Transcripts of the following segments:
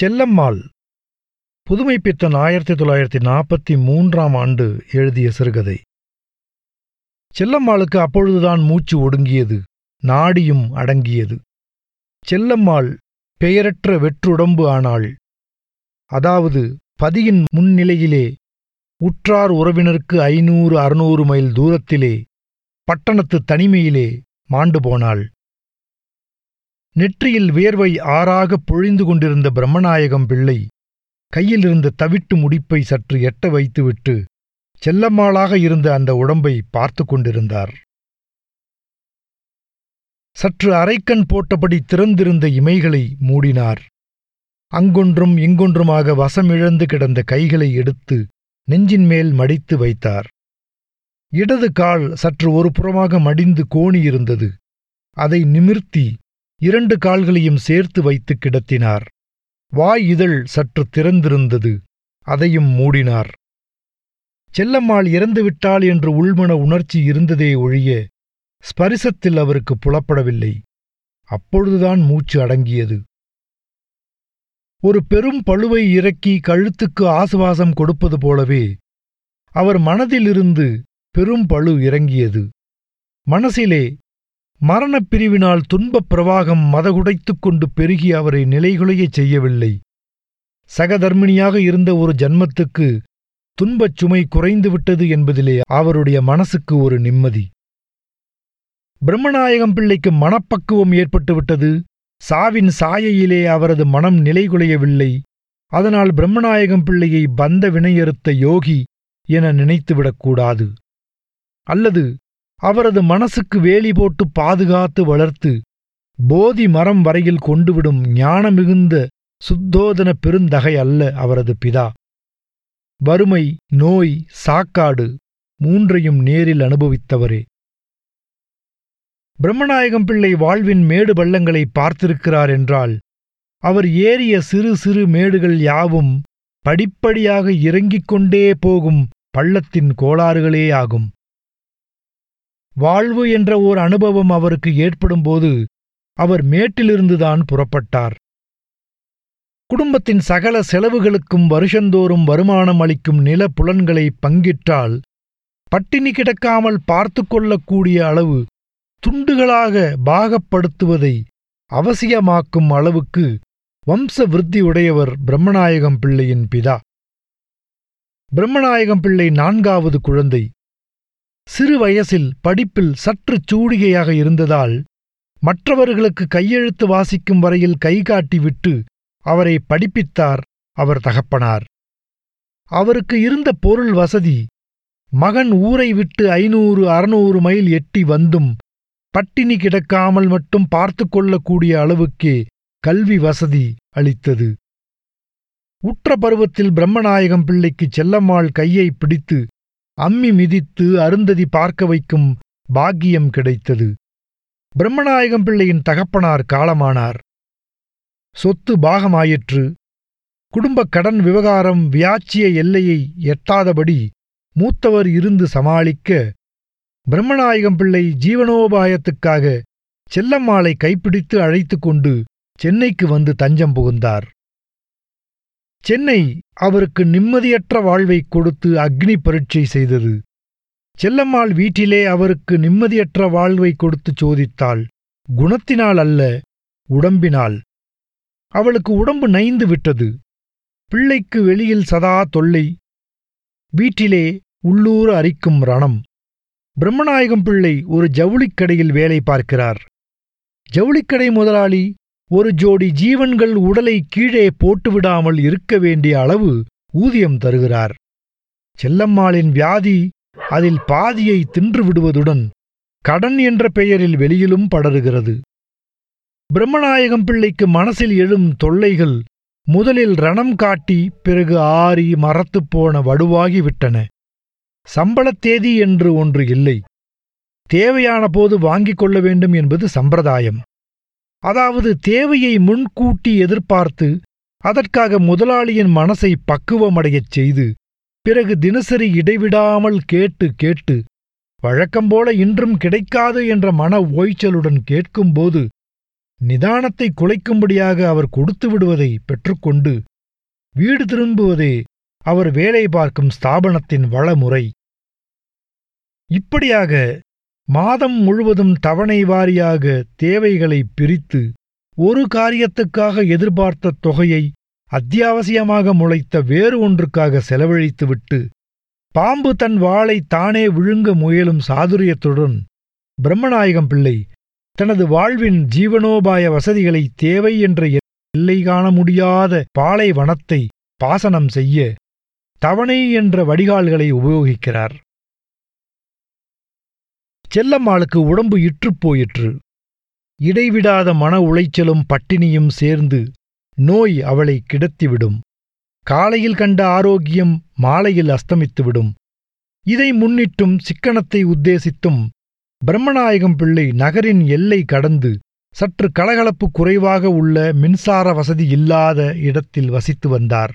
செல்லம்மாள். புதுமை பித்தன் ஆயிரத்தி தொள்ளாயிரத்தி நாற்பத்தி மூன்றாம் ஆண்டு எழுதிய சிறுகதை. செல்லம்மாளுக்கு அப்பொழுதுதான் மூச்சு ஒடுங்கியது நாடியும் அடங்கியது. செல்லம்மாள் பெயரற்ற வெற்றுடம்பு ஆனாள். அதாவது பதியின் முன்னிலையிலே உற்றார் உறவினருக்கு ஐநூறு அறுநூறு மைல் தூரத்திலே பட்டணத்து தனிமையிலே மாண்டு போனாள். நெற்றியில் வேர்வை ஆறாகப் பொழிந்து கொண்டிருந்த பிரம்மநாயகம் பிள்ளை கையிலிருந்த தவிட்டு முடிப்பை சற்று எட்ட வைத்துவிட்டு செல்லம்மாளாக இருந்த அந்த உடம்பை பார்த்து கொண்டிருந்தார். சற்று அரைக்கண் போட்டபடி திறந்திருந்த இமைகளை மூடினார். அங்கொன்றும் இங்கொன்றுமாக வசமிழந்து கிடந்த கைகளை எடுத்து நெஞ்சின் மேல் மடித்து வைத்தார். இடது கால் சற்று ஒரு புறமாக மடிந்து கோணியிருந்தது. அதை நிமிர்த்தி இரண்டு கால்களையும் சேர்த்து வைத்து கிடத்தினார். வாய் இதழ் சற்று திறந்திருந்தது. அதையும் மூடினார். செல்லம்மாள் இறந்துவிட்டாள் என்று உள்மன உணர்ச்சி இருந்ததே ஒழிய ஸ்பரிசத்தில் அவருக்கு புலப்படவில்லை. அப்பொழுதுதான் மூச்சு அடங்கியது. ஒரு பெரும் பழுவை இறக்கி கழுத்துக்கு ஆசுவாசம் கொடுப்பது போலவே அவர் மனதிலிருந்து பெரும் பழு இறங்கியது. மனசிலே மரணப் பிரிவினால் துன்பப் பிரவாகம் மதகுடைத்துக் கொண்டு பெருகி அவரை நிலைகுலையச் செய்யவில்லை. சகதர்மிணியாக இருந்த ஒரு ஜன்மத்துக்கு துன்பச் சுமை குறைந்துவிட்டது என்பதிலே அவருடைய மனசுக்கு ஒரு நிம்மதி. பிரம்மநாயகம் பிள்ளைக்கு மனப்பக்குவம் ஏற்பட்டுவிட்டது சாவின் சாயையிலே அவரது மனம் நிலைகுலையவில்லை. அதனால் பிரம்மநாயகம் பிள்ளையை பந்த வினையறுத்த யோகி என நினைத்துவிடக்கூடாது அல்லது அவரது மனசுக்கு வேலி போட்டு பாதுகாத்து வளர்த்து போதி மரம் வரையில் கொண்டுவிடும் ஞானமிகுந்த சுத்தோதன பெருந்தகை அல்ல அவரது பிதா. வறுமை நோய் சாக்காடு மூன்றையும் நேரில் அனுபவித்தவரே. பிரம்மநாயகம் பிள்ளை வாழ்வின் மேடு பள்ளங்களை பார்த்திருக்கிறார் என்றால் அவர் ஏறிய சிறு சிறு மேடுகள் யாவும் படிப்படியாக இறங்கிக் கொண்டே போகும் பள்ளத்தின் கோளாறுகளேயாகும் வாழ்வு என்ற ஓர் அனுபவம் அவருக்கு ஏற்படும்போது அவர் மேட்டிலிருந்துதான் புறப்பட்டார். குடும்பத்தின் சகல செலவுகளுக்கும் வருஷந்தோறும் வருமானம் அளிக்கும் நில புலன்களை பங்கிட்டால் பட்டினி கிடக்காமல் பார்த்து கொள்ளக்கூடிய அளவு துண்டுகளாக பாகப்படுத்துவதை அவசியமாக்கும் அளவுக்கு வம்ச விருத்தியுடையவர் பிரம்மநாயகம் பிள்ளையின் பிதா. பிரம்மநாயகம் பிள்ளை நான்காவது குழந்தை. சிறு வயசில் படிப்பில் சற்று சூடிகையாக இருந்ததால் மற்றவர்களுக்கு கையெழுத்து வாசிக்கும் வரையில் கைகாட்டிவிட்டு அவரை படிப்பித்தார் அவர் தகப்பனார். அவருக்கு இருந்த பொருள் வசதி மகன் ஊரை விட்டு ஐநூறு அறுநூறு மைல் எட்டி வந்தும் பட்டினி கிடக்காமல் மட்டும் பார்த்து கொள்ளக்கூடிய அளவுக்கே கல்வி வசதி அளித்தது. உற்ற பருவத்தில் பிரம்மநாயகம் பிள்ளைக்கு செல்லம்மாள் கையை பிடித்து அம்மி மிதித்து அருந்ததி பார்க்க வைக்கும் பாக்கியம் கிடைத்தது. பிரம்மநாயகம் பிள்ளையின் தகப்பனார் காலமானார். சொத்து பாகமாயிற்று. குடும்பக் கடன் விவகாரம் வியாச்சிய எல்லையை எட்டாதபடி மூத்தவர் இருந்து சமாளிக்க பிரம்மநாயகம் பிள்ளை ஜீவனோபாயத்துக்காக செல்லம்மாளை கைப்பிடித்து அழைத்து கொண்டு சென்னைக்கு வந்து தஞ்சம் புகுந்தார். சென்னை அவருக்கு நிம்மதியற்ற வாழ்வைக் கொடுத்து அக்னி பரீட்சை செய்தது. செல்லம்மாள் வீட்டிலே அவருக்கு நிம்மதியற்ற வாழ்வை கொடுத்து சோதித்தாள். குணத்தினால் அல்ல உடம்பினால். அவளுக்கு உடம்பு நைந்து விட்டது. பிள்ளைக்கு வெளியில் சதா தொல்லை. வீட்டிலே உள்ளூர் அரிக்கும் ரணம். பிரம்மநாயகம் பிள்ளை ஒரு ஜவுளிக்கடையில் வேலை பார்க்கிறார். ஜவுளிக்கடை முதலாளி ஒரு ஜோடி ஜீவன்கள் உடலை கீழே போட்டுவிடாமல் இருக்க வேண்டிய அளவு ஊதியம் தருகிறார். செல்லம்மாளின் வியாதி அதில் பாதியை தின்று விடுவதுடன் கடன் என்ற பெயரில் வெளியிலும் படருகிறது. பிரம்மநாயகம் பிள்ளைக்கு மனசில் எழும் தொல்லைகள் முதலில் ரணம் காட்டி பிறகு ஆறி மரத்துப்போன வடுவாகிவிட்டன. சம்பளத் தேதி என்று ஒன்று இல்லை. தேவையான போது வாங்கிக் கொள்ள வேண்டும் என்பது சம்பிரதாயம். அதாவது தேவையை முன்கூட்டி எதிர்பார்த்து அதற்காக முதலாளியின் மனசை பக்குவமடையச் செய்து பிறகு தினசரி இடைவிடாமல் கேட்டு கேட்டு வழக்கம்போல இன்றும் கிடைக்காது என்ற மன ஓய்ச்சலுடன் கேட்கும்போது நிதானத்தை குலைக்கும்படியாக அவர் கொடுத்து விடுவதை பெற்றுக்கொண்டு வீடு திரும்புவதே அவர் வேலை பார்க்கும் ஸ்தாபனத்தின் வளமுறை. இப்படியாக மாதம் முழுவதும் தவணை வாரியாக தேவைகளை பிரித்து ஒரு காரியத்துக்காக எதிர்பார்த்த தொகையை அத்தியாவசியமாக முளைத்த வேறு ஒன்றுக்காக செலவழித்துவிட்டு பாம்பு தன் வாளை தானே விழுங்க முயலும் சாதுரியத்துடன் பிரம்மநாயகம் பிள்ளை தனது வாழ்வின் ஜீவனோபாய வசதிகளை தேவை என்ற எல்லை காண முடியாத பாலைவனத்தை பாசனம் செய்ய தவணை என்ற வடிகால்களை உபயோகிக்கிறார். செல்லம்மாளுக்கு உடம்பு இற்றுப் போயிற்று. இடைவிடாத மன உளைச்சலும் பட்டினியும் சேர்ந்து நோய் அவளை கிடத்திவிடும். காலையில் கண்ட ஆரோக்கியம் மாலையில் அஸ்தமித்துவிடும். இதை முன்னிட்டும் சிக்கனத்தை உத்தேசித்தும் பிரம்மநாயகம் பிள்ளை நகரின் எல்லை கடந்து சற்று கலகலப்பு குறைவாக உள்ள மின்சார வசதி இல்லாத இடத்தில் வசித்து வந்தார்.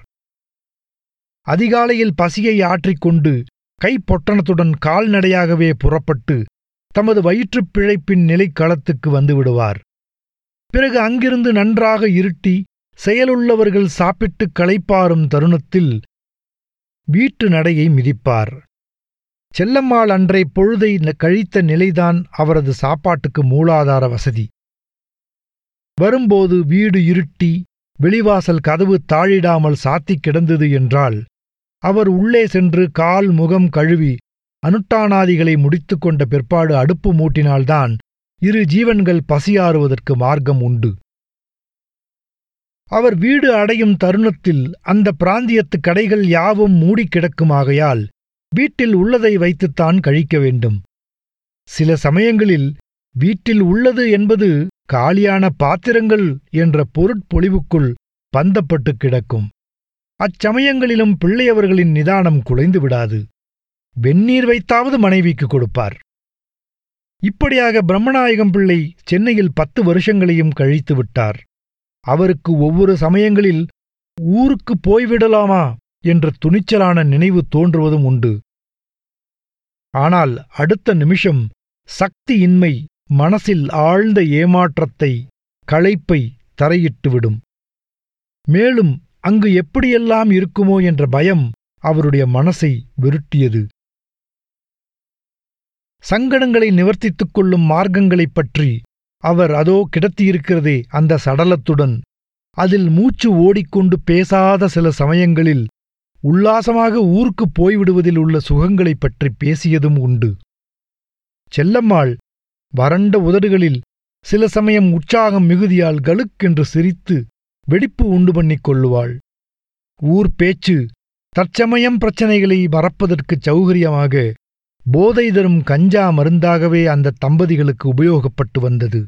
அதிகாலையில் பசியை ஆற்றிக்கொண்டு கைப்பொட்டணத்துடன் கால்நடையாகவே புறப்பட்டு தமது வயிற்றுப் பிழைப்பின் நிலைக்களத்துக்கு வந்துவிடுவார். பிறகு அங்கிருந்து நன்றாக இருட்டி செயலுள்ளவர்கள் சாப்பிட்டு களைப்பாரும் தருணத்தில் வீட்டு நடையை மிதிப்பார். செல்லம்மாள் அன்றை பொழுதை கழித்த நிலைதான் அவரது சாப்பாட்டுக்கு மூலாதார வசதி. வரும்போது வீடு இருட்டி வெளிவாசல் கதவு தாழிடாமல் சாத்திக் கிடந்தது என்றால் அவர் உள்ளே சென்று கால் முகம் கழுவி அனுட்டானாதிகளை முடித்து கொண்ட பிற்பாடு அடுப்பு மூட்டினால்தான் இரு ஜீவன்கள் பசியாறுவதற்கு மார்க்கம் உண்டு. அவர் வீடு அடையும் தருணத்தில் அந்த பிராந்தியத்து கடைகள் யாவும் மூடி கிடக்குமாகையால் வீட்டில் உள்ளதை வைத்துத்தான் கழிக்க வேண்டும். சில சமயங்களில் வீட்டில் உள்ளது என்பது காலியான பாத்திரங்கள் என்ற பொருட்பொழிவுக்குள் பந்தப்பட்டு கிடக்கும். அச்சமயங்களிலும் பிள்ளையவர்களின் நிதானம் குலைந்து விடாது. வெந்நீர் வைத்தாவது மனைவிக்கு கொடுப்பார். இப்படியாக பிரம்மநாயகம் பிள்ளை சென்னையில் பத்து வருஷங்களையும் கழித்து விட்டார். அவருக்கு ஒவ்வொரு சமயங்களில் ஊருக்கு போய்விடலாமா என்ற துணிச்சலான நினைவு தோன்றுவதும் உண்டு. ஆனால் அடுத்த நிமிஷம் சக்தியின்மை மனசில் ஆழ்ந்த ஏமாற்றத்தை களைப்பை தரையிட்டுவிடும். மேலும் அங்கு எப்படியெல்லாம் இருக்குமோ? என்ற பயம் அவருடைய மனசை விருட்டியது. சங்கடங்களை நிவர்த்தித்துக் கொள்ளும் மார்க்கங்களைப் பற்றி அவர் அதோ கிடத்தியிருக்கிறதே அந்த சடலத்துடன். அதில் மூச்சு ஓடிக்கொண்டு பேசாத சில சமயங்களில் உல்லாசமாக ஊருக்குப் போய்விடுவதில் உள்ள சுகங்களைப் பற்றி பேசியதும் உண்டு. செல்லம்மாள் வறண்ட உதடுகளில் சில சமயம் உற்சாகம் மிகுதியால் கலுக்கென்று சிரித்து வெடிப்பு உண்டு பண்ணிக் கொள்ளுவாள். ஊர் பேச்சு தற்சமயம் பிரச்சனைகளை மறப்பதற்குச் சௌகரியமாக போதை தரும் கஞ்சா மருந்தாகவே அந்த தம்பதிகளுக்கு உபயோகப்பட்டு வந்தது.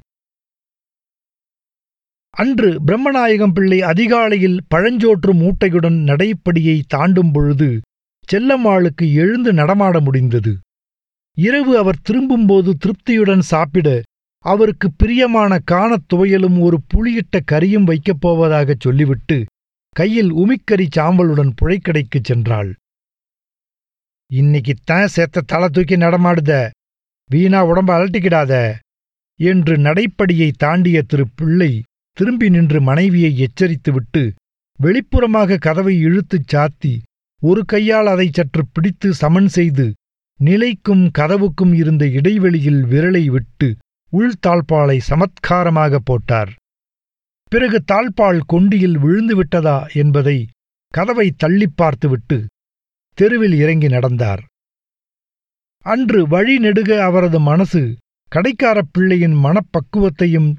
அன்று பிரம்மநாயகம் பிள்ளை அதிகாலையில் பழஞ்சோற்று மூட்டையுடன் நடைப்படியை தாண்டும் பொழுது செல்லம்மாளுக்கு எழுந்து நடமாட முடிந்தது. இரவு அவர் திரும்பும்போது திருப்தியுடன் சாப்பிட அவருக்கு பிரியமான காணத் துவையலும் ஒரு புளியிட்ட கறியும் வைக்கப் போவதாகச் சொல்லிவிட்டு கையில் உமிக்கறி சாம்பலுடன் புழைக்கடைக்குச் சென்றாள். இன்னைக்குத்தான் செத்த தலை தூக்கி நடமாடுத. வீணா உடம்ப அலட்டிக்கிடாத. என்று நடைப்படியை தாண்டிய திரு பிள்ளை திரும்பி நின்று மனைவியை எச்சரித்துவிட்டு வெளிப்புறமாக கதவை இழுத்துச் சாத்தி ஒரு கையால் அதை சற்று பிடித்து சமன் செய்து நிலைக்கும் கதவுக்கும் இருந்த இடைவெளியில் விரலை விட்டு உள்தாழ்பாலை சமத்காரமாக போட்டார். பிறகு தாழ்பால் கொண்டியில் விழுந்து விட்டதா என்பதை கதவை தள்ளிப் பார்த்துவிட்டு தெருவில் இறங்கி நடந்தார். அன்று வழி நெடுக அவரது மனசு கடைக்காரப் பிள்ளையின் மனப்பக்குவத்தையும்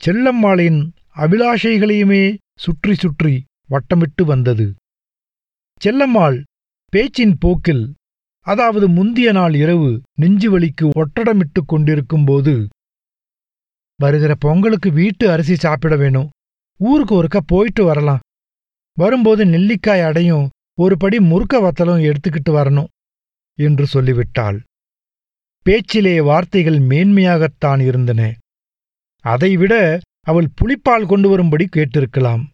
செல்லம்மாளின் அபிலாஷைகளையுமே சுற்றி சுற்றி வட்டமிட்டு வந்தது. செல்லம்மாள் பேச்சின் போக்கில் அதாவது முந்திய நாள் இரவு நெஞ்சுவலிக்கு ஒட்டடமிட்டு கொண்டிருக்கும்போது வருகிற பொங்கலுக்கு வீட்டு அரிசி சாப்பிட வேணும். ஊருக்கு ஒருக்கா போயிட்டு வரலாம். வரும்போது நெல்லிக்காய் அடையும் ஒருபடி முறுக்க வத்தலும் எடுத்துக்கிட்டு வரணும் என்று சொல்லிவிட்டாள். பேச்சிலே வார்த்தைகள் மேன்மையாகத்தான் இருந்தன. அதைவிட அவள் புளிப்பால் கொண்டு வரும்படி கேட்டிருக்கலாம்.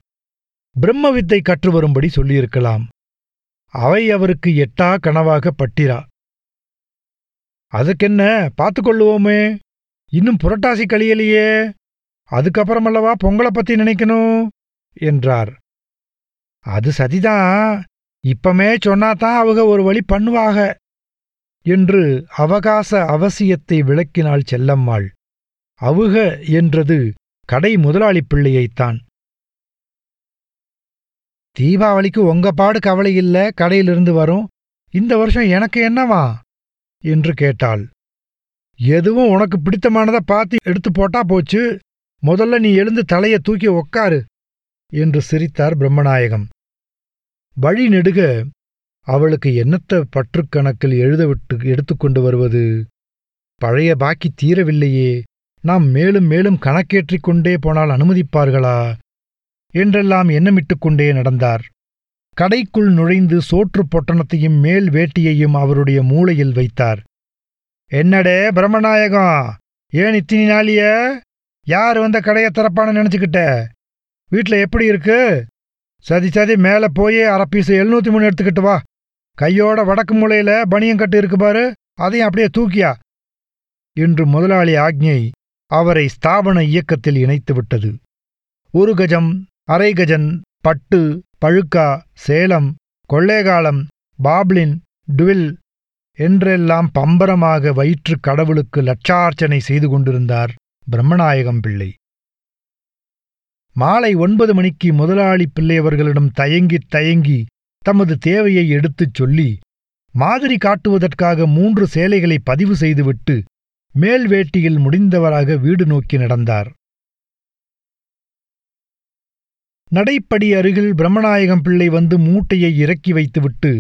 பிரம்ம வித்தை கற்று வரும்படி சொல்லியிருக்கலாம். அவை அவருக்கு எட்டா கனவாக பட்டிரா. அதுக்கென்ன பார்த்து கொள்ளுவோமே. இன்னும் புரட்டாசி கழியலையே அதுக்கப்புறமல்லவா பொங்கலை பத்தி நினைக்கணும் என்றார். அது சதிதான். இப்பமே சொன்னாதான் அவங்க ஒரு வழி பண்ணுவாக என்று அவகாச அவசியத்தை விளக்கினாள் செல்லம்மாள். அவுக என்றது கடை முதலாளி பிள்ளையைத்தான். தீபாவளிக்கு உங்க பாடு கவலை இல்ல கடையிலிருந்து வரும். இந்த வருஷம் எனக்கு என்னவா? என்று கேட்டாள். எதுவும் உனக்கு பிடித்தமானதை பார்த்து எடுத்து போட்டா போச்சு. முதல்ல நீ எழுந்து தலைய தூக்கி உக்காரு என்று சிரித்தார் பிரம்மநாயகம். வழி நெடுக அவளுக்கு என்னத்த பற்றுக்கணக்கில் எழுதவிட்டு எடுத்துக்கொண்டு வருவது? பழைய பாக்கி தீரவில்லையே நாம் மேலும் மேலும் கணக்கேற்றிக் கொண்டே போனால் அனுமதிப்பார்களா? என்றெல்லாம் எண்ணமிட்டுக் கொண்டே நடந்தார். கடைக்குள் நுழைந்து சோற்றுப் பொட்டணத்தையும் மேல் வேட்டியையும் அவருடைய மூளையில் வைத்தார். என்னடே பிரம்மநாயகம் ஏன் இத்தினி நாளிய? யார் வந்த கடையை திறப்பான்னு நினச்சிக்கிட்ட? வீட்டில் எப்படி இருக்கு? சதி சதி மேலே போய் அரை பீஸு எழுநூற்றி மூணு எடுத்துக்கிட்டு வா. கையோட வடக்கு மூலையில் பனியங்கட்டு இருக்கு பாரு. அதையும் அப்படியே தூக்கியா. என்று முதலாளி ஆக்ஞை அவரை ஸ்தாபன இயக்கத்தில் இணைத்து விட்டது. ஒரு கஜம் அரை கஜன் பட்டு பழுக்கா சேலம் கொள்ளேகாலம் பாப்ளின் டுவில் என்றெல்லாம் பம்பரமாக வயிற்று கடவுளுக்கு லட்சார்ச்சனை செய்து கொண்டிருந்தார் பிரம்மநாயகம் பிள்ளை. மாலை ஒன்பது மணிக்கு முதலாளி பிள்ளையவர்களிடம் தயங்கித் தயங்கி தமது தேவையை எடுத்துச் சொல்லி மாதிரி காட்டுவதற்காக மூன்று சேலைகளை பதிவு செய்துவிட்டு மேல் வேட்டியில் முடிந்தவராக வீடு நோக்கி நடந்தார். நடைப்படி அருகில் பிரம்மநாயகம் பிள்ளை வந்து மூட்டையை இறக்கி வைத்துவிட்டு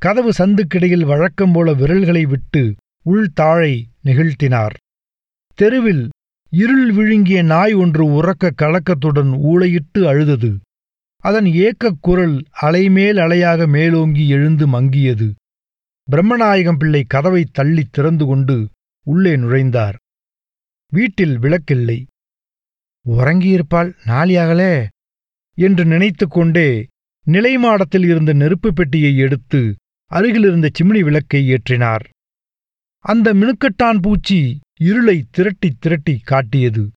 கதவு சந்துக்கிடையில் வழக்கம் போல விரல்களை விட்டு உள்தாழை நெகிழ்த்தினார். தெருவில் இருள் விழுங்கிய நாய் ஒன்று உறக்க கலக்கத்துடன் ஊளையிட்டு அழுதது. அதன் ஏக்கக் குரல் அலைமேல் அலையாக மேலோங்கி எழுந்து மங்கியது. பிரம்மநாயகம் பிள்ளை கதவை தள்ளித் திறந்து கொண்டு உள்ளே நுழைந்தார். வீட்டில் விளக்கில்லை. உறங்கியிருப்பாள் நாளியாகலே என்று நினைத்து கொண்டே நிலைமாடத்தில் இருந்த நெருப்புப் பெட்டியை எடுத்து அருகிலிருந்த சிம்னி விளக்கை ஏற்றினார். அந்த மினுக்கட்டான் பூச்சி இருளை திரட்டி திரட்டி காட்டியது.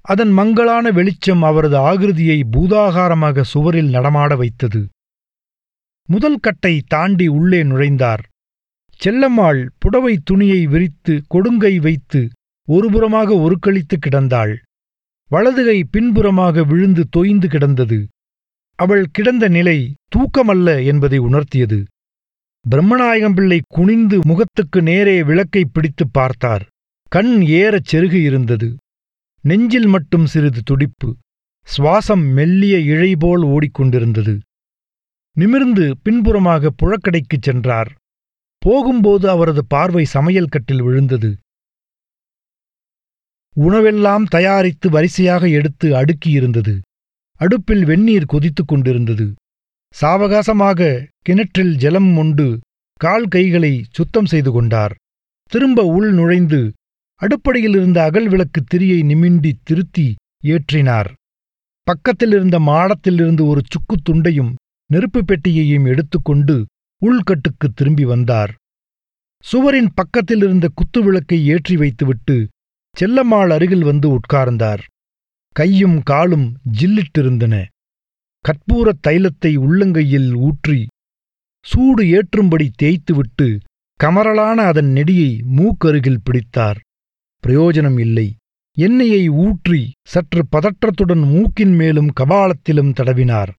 அதன் மங்களான வெளிச்சம் அவரது ஆகிருதியை பூதாகாரமாக சுவரில் நடமாட வைத்தது. முதல் கட்டை தாண்டி உள்ளே நுழைந்தார். செல்லம்மாள் புடவை துணியை விரித்து கொடுங்கை வைத்து ஒருபுறமாக ஒருக்களித்து கிடந்தாள். வலதுகை பின்புறமாக விழுந்து தொய்ந்து கிடந்தது. அவள் கிடந்த நிலை தூக்கமல்ல என்பதை உணர்த்தியது. பிரம்மநாயகம் பிள்ளை குனிந்து முகத்துக்கு நேரே விளக்கை பிடித்துப் பார்த்தார். கண் ஏறச் செருகு இருந்தது. நெஞ்சில் மட்டும் சிறிது துடிப்பு. சுவாசம் மெல்லிய இழைபோல் ஓடிக்கொண்டிருந்தது. நிமிர்ந்து பின்புறமாக புழக்கடைக்குச் சென்றார். போகும்போது அவரது பார்வை சமையல் கட்டில் விழுந்தது. உணவெல்லாம் தயாரித்து வரிசையாக எடுத்து அடுக்கியிருந்தது அடுப்பில் வெந்நீர் கொதித்துக் கொண்டிருந்தது. சாவகாசமாக கிணற்றில் ஜலம் உண்டு கால் கைகளை சுத்தம் செய்து கொண்டார். திரும்ப உள் நுழைந்து அடுப்படையில் இருந்த அகல் விளக்கு திரியை நிமிண்டி திருத்தி ஏற்றினார். பக்கத்தில் இருந்த மாடத்திலிருந்து ஒரு சுக்குத் துண்டையும் நெருப்புப் பெட்டியையும் எடுத்துக்கொண்டு உள்கட்டுக்கு திரும்பி வந்தார். சுவரின் பக்கத்தில் இருந்த குத்துவிளக்கை ஏற்றி வைத்துவிட்டு செல்லம்மாள் அருகில் வந்து உட்கார்ந்தார். கையும் காலும் ஜில்லிட்டிருந்தன. கற்பூரத் தைலத்தை உள்ளங்கையில் ஊற்றி சூடு ஏற்றும்படி தேய்த்துவிட்டு கமரலான அதன் நெடியை மூக்கருகில் பிடித்தார். பிரயோஜனம் இல்லை. எண்ணெயை ஊற்றி சற்று பதற்றத்துடன் மூக்கின் மேலும் கபாலத்திலும் தடவினார்.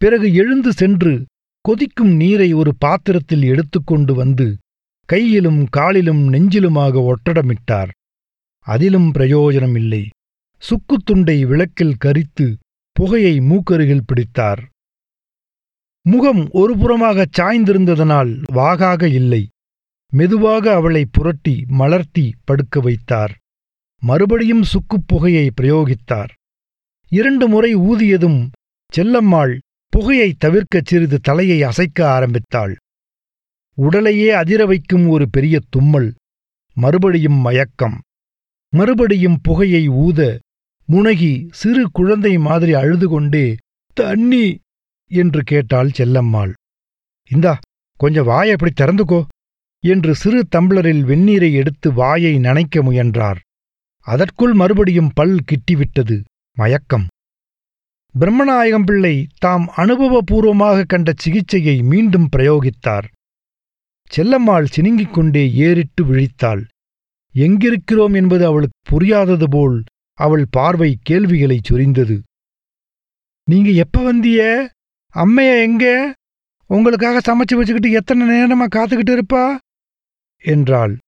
பிறகு எழுந்து சென்று கொதிக்கும் நீரை ஒரு பாத்திரத்தில் எடுத்துக்கொண்டு வந்து கையிலும் காலிலும் நெஞ்சிலுமாக ஒட்டடமிட்டார். அதிலும் பிரயோஜனம் இல்லை. சுக்குத்துண்டை விளக்கில் கரித்து புகையை மூக்கருகில் பிடித்தார். முகம் ஒருபுறமாகச் சாய்ந்திருந்ததனால் வாகாக இல்லை. மெதுவாக அவளை புரட்டி மலர்த்தி படுக்க வைத்தார். மறுபடியும் சுக்குப் புகையை பிரயோகித்தார். இரண்டு முறை ஊதியதும் செல்லம்மாள் புகையை தவிர்க்கச் சிறிது தலையை அசைக்க ஆரம்பித்தாள். உடலையே அதிர வைக்கும் ஒரு பெரிய தும்மல். மறுபடியும் மயக்கம். மறுபடியும் புகையை ஊத முனகி சிறு குழந்தை மாதிரி அழுது கொண்டே தண்ணி! என்று கேட்டாள் செல்லம்மாள். இந்தா கொஞ்சம் வாயை அப்படி திறந்துக்கோ. என்று சிறு தம்ளரில் வெந்நீரை எடுத்து வாயை நனைக்க முயன்றார். அதற்குள் மறுபடியும் பல் கிட்டிவிட்டது. மயக்கம். பிரம்மநாயகம் பிள்ளை தாம் அனுபவபூர்வமாக கண்ட சிகிச்சையை மீண்டும் பிரயோகித்தார். செல்லம்மாள் சினுங்கிக் கொண்டே ஏறிட்டு விழித்தாள். எங்கிருக்கிறோம்? என்பது அவளுக்கு புரியாதது போல் அவள் பார்வை கேள்விகளைச் சொரிந்தது. நீங்க எப்ப வந்திய அம்மைய எங்க? உங்களுக்காக சமைச்சு வச்சுக்கிட்டு எத்தனை நேரமா காத்துக்கிட்டு இருப்பா? என்றாள்.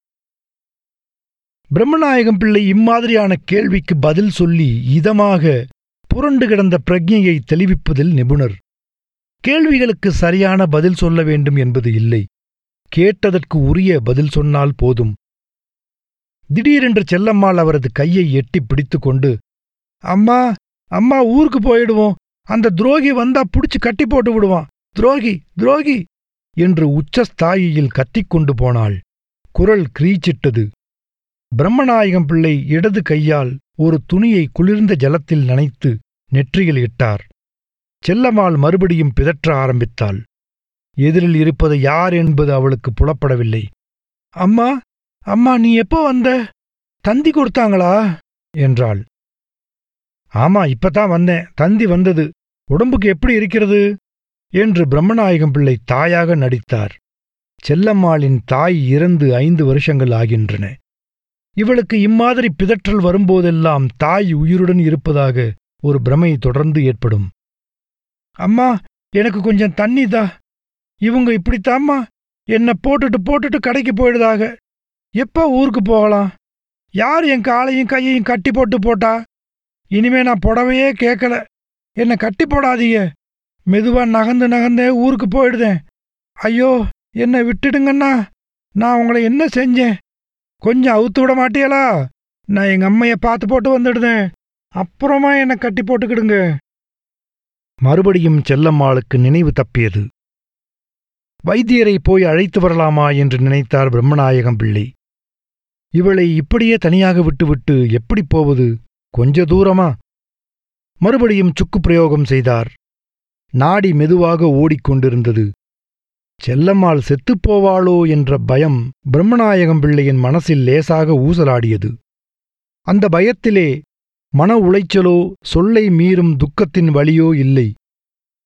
பிரம்மநாயகம் பிள்ளை இம்மாதிரியான கேள்விக்கு பதில் சொல்லி இதமாக புரண்டு கிடந்த பிரஜையை தெளிவிப்பதில் நிபுணர். கேள்விகளுக்கு சரியான பதில் சொல்ல வேண்டும் என்பது இல்லை. கேட்டதற்கு உரிய பதில் சொன்னால் போதும். திடீரென்று செல்லம்மாள் அவரது கையை எட்டி பிடித்துக்கொண்டு அம்மா அம்மா ஊருக்கு போயிடுவோம். அந்த துரோகி வந்தா புடிச்சு கட்டி போட்டு விடுவான். துரோகி துரோகி என்று உச்சஸ்தாயியில் கத்திக்கொண்டு போனாள். குரல் கிரீச்சிட்டது. பிரம்மநாயகம் பிள்ளை இடது கையால் ஒரு துணியை குளிர்ந்த ஜலத்தில் நனைத்து நெற்றியில் இட்டார். செல்லம்மாள் மறுபடியும் பிதற்ற ஆரம்பித்தாள். எதிரில் இருப்பது யார் என்பது அவளுக்கு புலப்படவில்லை. அம்மா அம்மா நீ எப்போ வந்த? தந்தி கொடுத்தாங்களா? என்றாள். ஆமா இப்பதான் வந்தேன். தந்தி வந்தது. உடம்புக்கு எப்படி இருக்கிறது? என்று பிரம்மநாயகம் பிள்ளை தாயாக நடித்தார். செல்லம்மாளின் தாய் இறந்து ஐந்து வருஷங்கள் ஆகின்றன. இவளுக்கு இம்மாதிரி பிதற்றல் வரும்போதெல்லாம் தாய் உயிருடன் இருப்பதாக ஒரு பிரமை தொடர்ந்து ஏற்படும். அம்மா எனக்கு கொஞ்சம் தண்ணி தா. இவங்க இப்படித்தாம்மா? என்னை போட்டுட்டு போட்டுட்டு கடைக்கு போயிடுதாக. எப்போ ஊருக்கு போகலாம்? யார் என் காலையும் கையையும் கட்டி போட்டு போட்டா? இனிமே நான் புடவையே கேட்கல என்னை கட்டி போடாதீங்க. மெதுவா நகந்து நகந்தே ஊருக்கு போயிடுதேன். ஐயோ என்னை விட்டுடுங்கண்ணா. நான் உங்களை என்ன செஞ்சேன்? கொஞ்சம் அவுத்து விட மாட்டியலா நான் எங்க அம்மைய பார்த்து போட்டு வந்துடுதேன். அப்புறமா என்னை கட்டி போட்டுக்கிடுங்க. மறுபடியும் செல்லம்மாளுக்கு நினைவு தப்பியது. வைத்தியரை போய் அழைத்து வரலாமா என்று நினைத்தார் பிரம்மநாயகம் பிள்ளை. இவளை இப்படியே தனியாக விட்டுவிட்டு எப்படி போவது? கொஞ்ச தூரமா? மறுபடியும் சுக்கு பிரயோகம் செய்தார். நாடி மெதுவாக ஓடிக்கொண்டிருந்தது. செல்லம்மாள் செத்துப்போவாளோ என்ற பயம் பிரம்மநாயகம் பிள்ளையின் மனசில் லேசாக ஊசலாடியது. அந்த பயத்திலே மன உளைச்சலோ சொல்லை மீறும் துக்கத்தின் வழியோ இல்லை.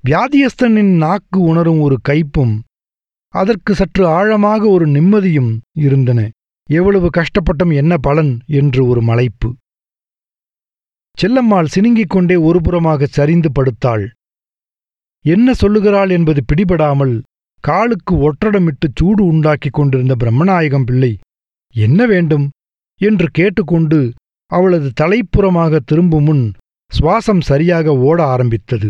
வியாதியஸ்தனின் நாக்கு உணரும் ஒரு கைப்பும் அதற்கு சற்று ஆழமாக ஒரு நிம்மதியும் இருந்தன. எவ்வளவு கஷ்டப்பட்டும் என்ன பலன் என்று ஒரு மலைப்பு. செல்லம்மாள் சினுங்கிக் கொண்டே ஒருபுறமாக சரிந்து படுத்தாள். என்ன சொல்லுகிறாள் என்பது பிடிபடாமல் காலுக்கு ஒற்றடமிட்டு சூடு உண்டாக்கிக் கொண்டிருந்த பிரம்மநாயகம் பிள்ளை என்ன வேண்டும்? என்று கேட்டுக்கொண்டு அவளது தலைப்புறமாக திரும்பும் முன் சுவாசம் சரியாக ஓட ஆரம்பித்தது.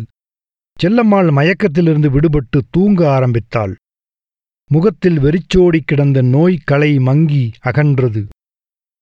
செல்லம்மாள் மயக்கத்திலிருந்து விடுபட்டு தூங்க ஆரம்பித்தாள். முகத்தில் வெறிச்சோடி கிடந்த நோய் களை மங்கி அகன்றது.